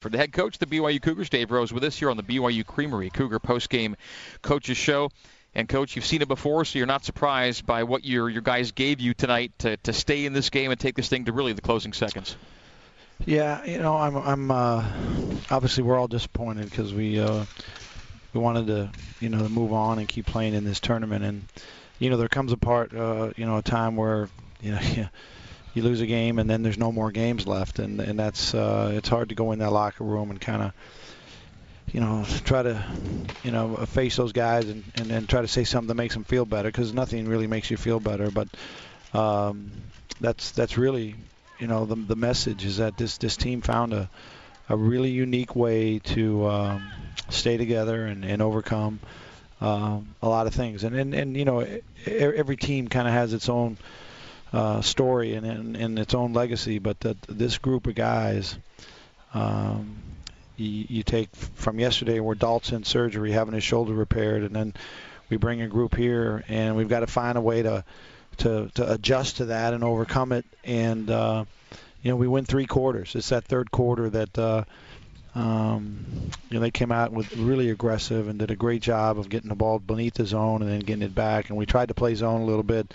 For the head coach the BYU Cougars, Dave Rose, with us here on the BYU Creamery Cougar postgame coaches show. And coach, you've seen it before, so you're not surprised by what your your guys gave you tonight to, to stay in this game and take this thing to really the closing seconds. Yeah, you know, I'm I'm uh, obviously we're all disappointed because we uh, we wanted to you know move on and keep playing in this tournament, and you know there comes a part uh, you know a time where you know. you lose a game and then there's no more games left, and and that's uh, it's hard to go in that locker room and kind of you know try to you know face those guys and and, and try to say something that makes them feel better because nothing really makes you feel better, but um, that's that's really you know the the message is that this this team found a a really unique way to um, stay together and, and overcome um, a lot of things. And, and, and you know, every team kind of has its own uh, story and, and, and, its own legacy. But that this group of guys, um, you, you take from yesterday where Dalt's in surgery, having his shoulder repaired, and then we bring a group here, and we've got to find a way to to, to adjust to that and overcome it. And uh, you know, we win three quarters. It's that third quarter that. Uh, um, you know, they came out with really aggressive and did a great job of getting the ball beneath the zone and then getting it back. And we tried to play zone a little bit,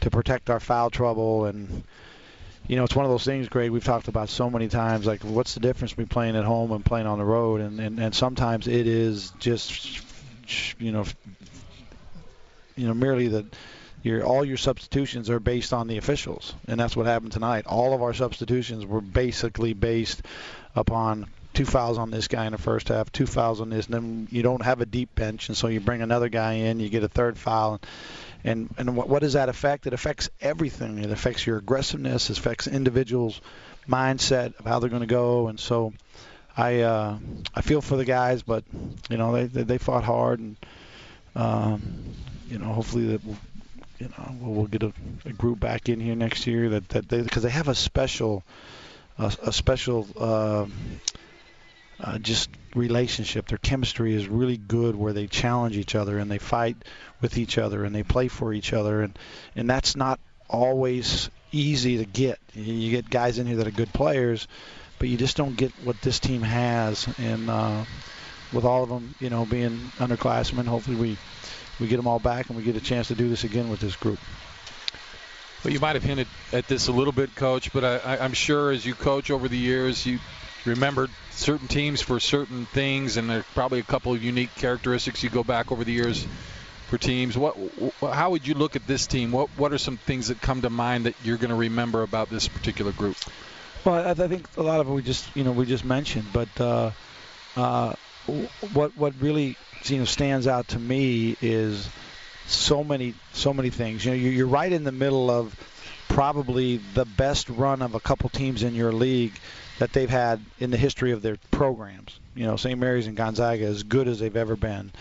to protect our foul trouble and you know, it's one of those things, Greg, we've talked about so many times, like what's the difference between playing at home and playing on the road? And, and, and sometimes it is just, you know, you know, merely that your all your substitutions are based on the officials, and that's what happened tonight. All of our substitutions were basically based upon two fouls on this guy in the first half, two fouls on this, and then you don't have a deep bench, and so you bring another guy in, you get a third foul. And, and and what, what does that affect? It affects everything. It affects your aggressiveness. It affects individuals' mindset of how they're going to go. And so, I uh, I feel for the guys, but you know they they, they fought hard, and um, you know hopefully that we'll, you know we'll, we'll get a, a, group back in here next year that that they because they have a special a, a special. Uh, uh, just relationship. Their chemistry is really good where they challenge each other and they fight with each other and they play for each other and and that's not always easy to get. You get guys in here that are good players, but you just don't get what this team has. And uh, with all of them, you know, being underclassmen, hopefully we we get them all back and we get a chance to do this again with this group. Well, you might have hinted at this a little bit, Coach, but I, I'm sure as you coach over the years, you remembered certain teams for certain things, and there are probably a couple of unique characteristics you go back over the years for teams. What, how would you look at this team? What, what are some things that come to mind that you're going to remember about this particular group? Well, I, I think a lot of it we just, you know, we just mentioned, but uh, uh, what, what really, you know, stands out to me is so many, so many things. You know, you're right in the middle of probably the best run of a couple teams in your league that they've had in the history of their programs. You know, St. Mary's and Gonzaga as good as they've ever been.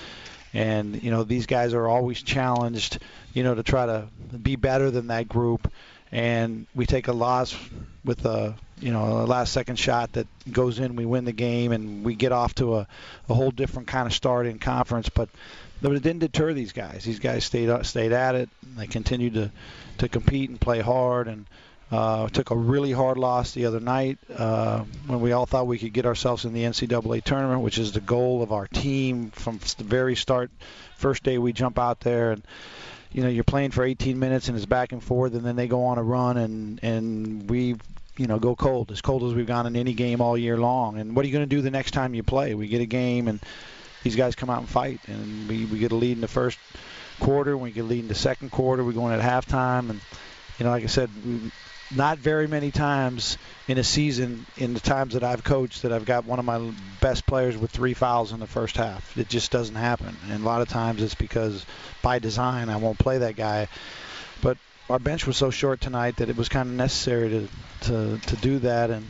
And, you know, these guys are always challenged, you know, to try to be better than that group. And we take a loss with a, you know, a last second shot that goes in, we win the game, and we get off to a, a whole different kind of start in conference. But but it didn't deter these guys. These guys stayed stayed at it. They continued to to compete and play hard. And uh, took a really hard loss the other night uh, when we all thought we could get ourselves in the NCAA tournament, which is the goal of our team from the very start. First day we jump out there and you know you're playing for 18 minutes and it's back and forth, and then they go on a run and and we you know go cold as cold as we've gone in any game all year long. And what are you going to do the next time you play? We get a game and these guys come out and fight, and we we get a lead in the first quarter, we get a lead in the second quarter, we go in at halftime and you know, like I said, not very many times in a season in the times that I've coached that I've got one of my best players with three fouls in the first half. It just doesn't happen. And a lot of times it's because by design I won't play that guy. But our bench was so short tonight that it was kind of necessary to to to do that and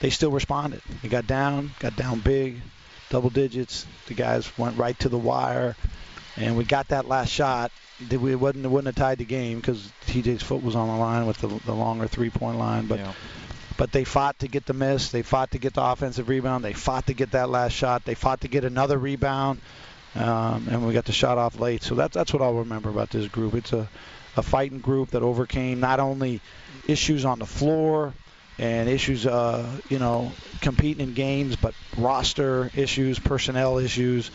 they still responded. They got down, got down big, double digits. The guys went right to the wire and we got that last shot we wouldn't wouldn't have tied the game because TJ's foot was on the line with the, the longer three-point line. But yeah. but they fought to get the miss. They fought to get the offensive rebound. They fought to get that last shot. They fought to get another rebound, um, and we got the shot off late. So that's that's what I'll remember about this group. It's a a fighting group that overcame not only issues on the floor and issues, uh, you know, competing in games, but roster issues, personnel issues,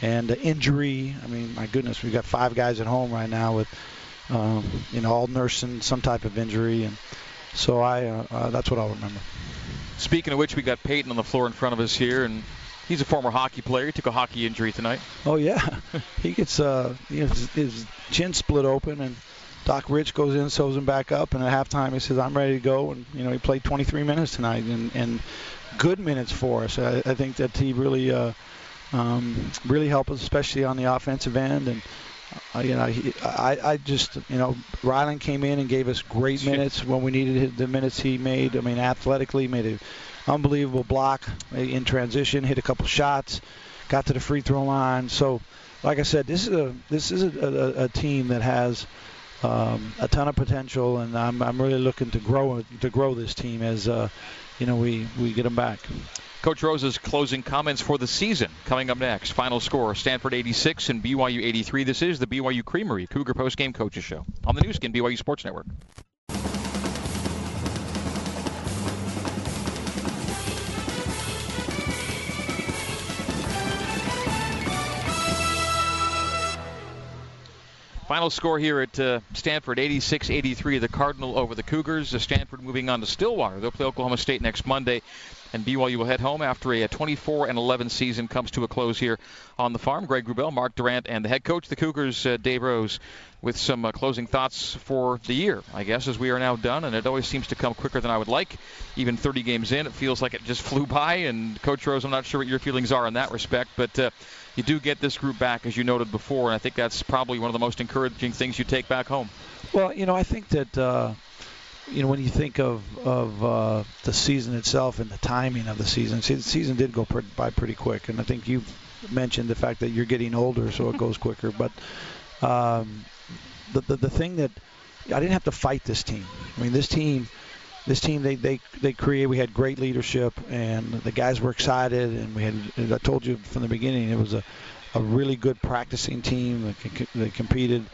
and injury. I mean, my goodness, we've got five guys at home right now with, um, you know, all nursing some type of injury, and so I uh, uh, that's what I'll remember. Speaking of which, we got Peyton on the floor in front of us here, and he's a former hockey player. He took a hockey injury tonight. Oh yeah, he gets uh, you know, his, his chin split open and Doc Rich goes in, sews him back up, and at halftime he says, "I'm ready to go." And you know he played 23 minutes tonight, and, and good minutes for us. I, I think that he really, uh, um, really helped us, especially on the offensive end. And uh, you know, he, I, I just, you know, Rylan came in and gave us great minutes when we needed the minutes he made. I mean, athletically, made an unbelievable block in transition, hit a couple shots, got to the free throw line. So, like I said, this is a this is a, a, a team that has um, a ton of potential, and I'm, I'm really looking to grow to grow this team as uh, you know we, we get them back. Coach Rose's closing comments for the season coming up next. Final score: Stanford 86 and BYU 83. This is the BYU Creamery Cougar Post Game Coaches Show on the Nu Skin BYU Sports Network. Final score here at uh, Stanford 86 83, the Cardinal over the Cougars. Uh, Stanford moving on to Stillwater. They'll play Oklahoma State next Monday. And BYU will head home after a 24 and 11 season comes to a close here on the farm. Greg Wrubell, Mark Durrant, and the head coach the Cougars, uh, Dave Rose, with some uh, closing thoughts for the year, I guess, as we are now done. And it always seems to come quicker than I would like. Even 30 games in, it feels like it just flew by. And Coach Rose, I'm not sure what your feelings are in that respect, but uh, you do get this group back, as you noted before, and I think that's probably one of the most encouraging things you take back home. Well, you know, I think that uh, you know when you think of of uh, the season itself and the timing of the season, see, the season did go by pretty quick, and I think you've mentioned the fact that you're getting older, so it goes quicker. But um, the, the the thing that I didn't have to fight this team. I mean, this team this team they they they created. We had great leadership, and the guys were excited. And we had. I told you from the beginning, it was a a really good practicing team. They competed.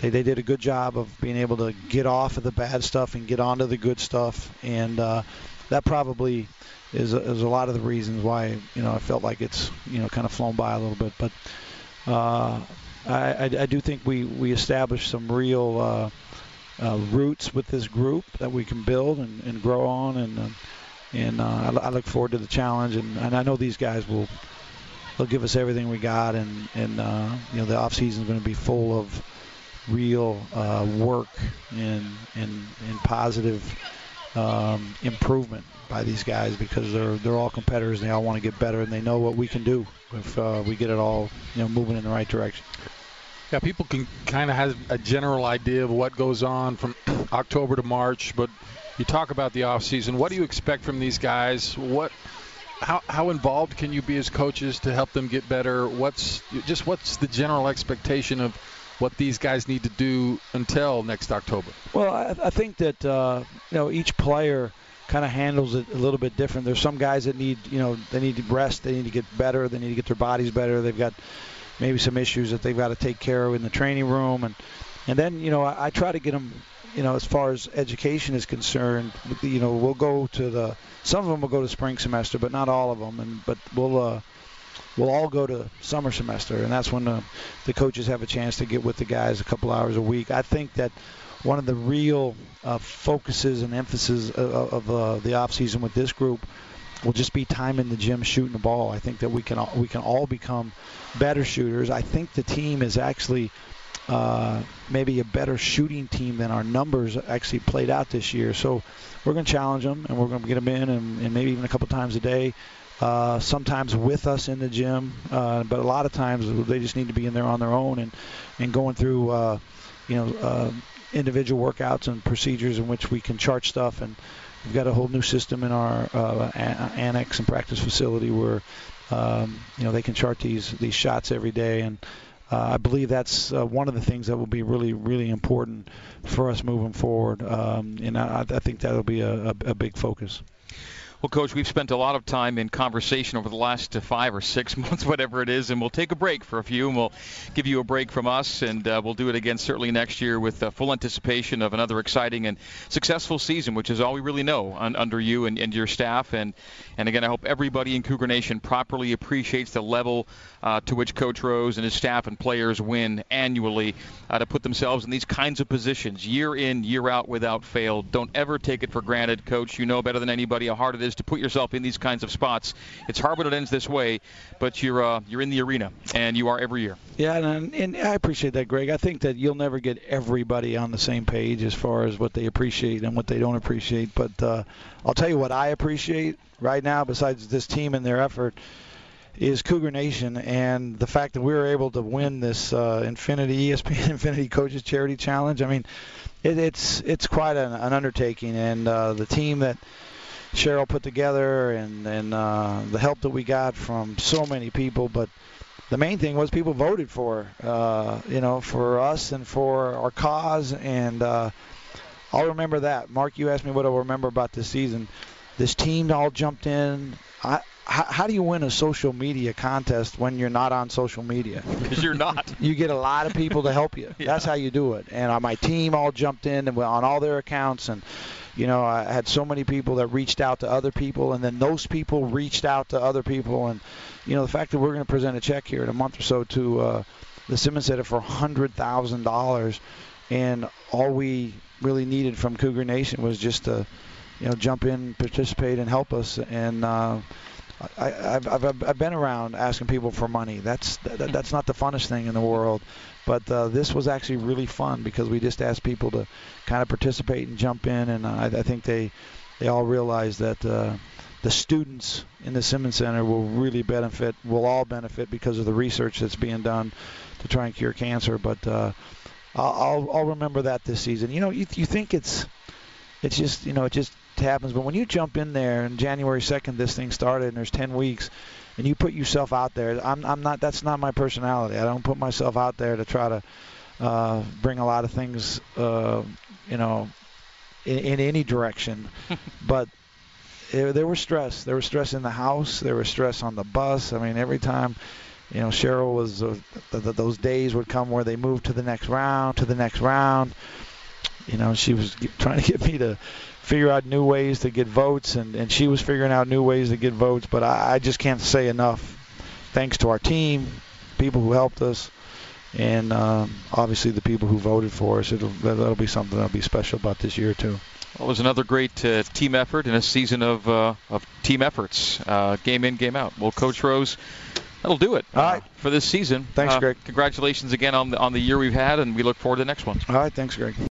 They, they did a good job of being able to get off of the bad stuff and get onto the good stuff, and uh, that probably is a, is a lot of the reasons why you know I felt like it's you know kind of flown by a little bit. But uh, I, I, I do think we we established some real. Uh, uh, roots with this group that we can build and, and grow on, and uh, and uh, I, I, look forward to the challenge, and, and I know these guys will they'll give us everything we got, and and uh, you know the off season is going to be full of real uh, work and and and positive um, improvement by these guys because they're they're all competitors and they all want to get better and they know what we can do if uh, we get it all you know moving in the right direction. Yeah, people can kind of have a general idea of what goes on from October to March, but you talk about the off season. What do you expect from these guys? What how, how involved can you be as coaches to help them get better? What's just what's the general expectation of what these guys need to do until next October? Well, I, I think that uh, you know each player kind of handles it a little bit different. There's some guys that need you know they need to rest, they need to get better, they need to get their bodies better. They've got maybe some issues that they've got to take care of in the training room, and and then you know I, I try to get them, you know, as far as education is concerned, you know, we'll go to the some of them will go to spring semester, but not all of them, and but we'll. Uh, we'll all go to summer semester, and that's when the, the coaches have a chance to get with the guys a couple hours a week. I think that one of the real uh, focuses and emphasis of, of uh, the off season with this group will just be time in the gym shooting the ball. I think that we can all, we can all become better shooters. I think the team is actually uh, maybe a better shooting team than our numbers actually played out this year. So we're going to challenge them and we're going to get them in and, and maybe even a couple times a day. Uh, sometimes with us in the gym, uh, but a lot of times they just need to be in there on their own and and going through uh, you know uh, individual workouts and procedures in which we can chart stuff and We've got a whole new system in our uh, annex and practice facility where um, you know they can chart these these shots every day, and uh, I believe that's uh, one of the things that will be really really important for us moving forward, um, and I, I think that'll be a, a, a big focus. Well, Coach, we've spent a lot of time in conversation over the last five or six months, whatever it is, and we'll take a break for a few, and we'll give you a break from us, and uh, we'll do it again certainly next year with uh, full anticipation of another exciting and successful season, which is all we really know un- under you and, and, your staff. And and again, I hope everybody in Cougar Nation properly appreciates the level uh, to which Coach Rose and his staff and players win annually uh, to put themselves in these kinds of positions, year in, year out, without fail. Don't ever take it for granted, Coach. You know better than anybody how hard it is is to put yourself in these kinds of spots. It's hard when it ends this way, but you're uh, you're in the arena, and you are every year. Yeah, and, and I appreciate that, Greg. I think that you'll never get everybody on the same page as far as what they appreciate and what they don't appreciate. But uh, I'll tell you what I appreciate right now, besides this team and their effort is Cougar Nation and the fact that we were able to win this uh, Infiniti ESPN Infiniti Coaches Charity Challenge. I mean, it, it's it's quite an, an undertaking, and uh, the team that Cheryl put together and and uh, the help that we got from so many people. But the main thing was people voted for uh, you know for us and for our cause and uh, I'll remember that. Mark, you asked me what I'll remember about this season. This team all jumped in. I, how, how, do you win a social media contest when you're not on social media? Because you're not. you get a lot of people to help you. yeah. That's how you do it. And uh, my team all jumped in and on all their accounts and you know, I had so many people that reached out to other people, and then those people reached out to other people, and you know, the fact that we're going to present a check here in a month or so to uh, the Simmons Center for hundred thousand dollars, and all we really needed from Cougar Nation was just to, you know, jump in, participate, and help us, and. Uh, I, I've, I've, I've been around asking people for money. That's that, that's not the funnest thing in the world. But uh, this was actually really fun because we just asked people to kind of participate and jump in, and I, I think they they all realized that uh, the students in the Simmons Center will really benefit, will all benefit because of the research that's being done to try and cure cancer. But uh, I'll I'll remember that this season. You know, you you think it's it's just you know it just happens, but when you jump in there and January 2nd this thing started and there's 10 weeks and you put yourself out there. I'm, I'm not. That's not my personality. I don't put myself out there to try to uh, bring a lot of things, uh, you know, in, in any direction. but it, there was stress. There was stress in the house. There was stress on the bus. I mean, every time, you know, Cheryl was uh, th- th- those days would come where they moved to the next round, to the next round. You know, she was g- trying to get me to figure out new ways to get votes, and, and she was figuring out new ways to get votes. But I, I just can't say enough. Thanks to our team, people who helped us, and um, obviously the people who voted for us. It'll that'll be something that'll be special about this year too. Well, it was another great uh, team effort in a season of uh, of team efforts, uh, game in, game out. Well, Coach Rose, that'll do it All right. for this season. Thanks, uh, Greg. Congratulations again on the on the year we've had, and we look forward to the next one. All right, thanks, Greg.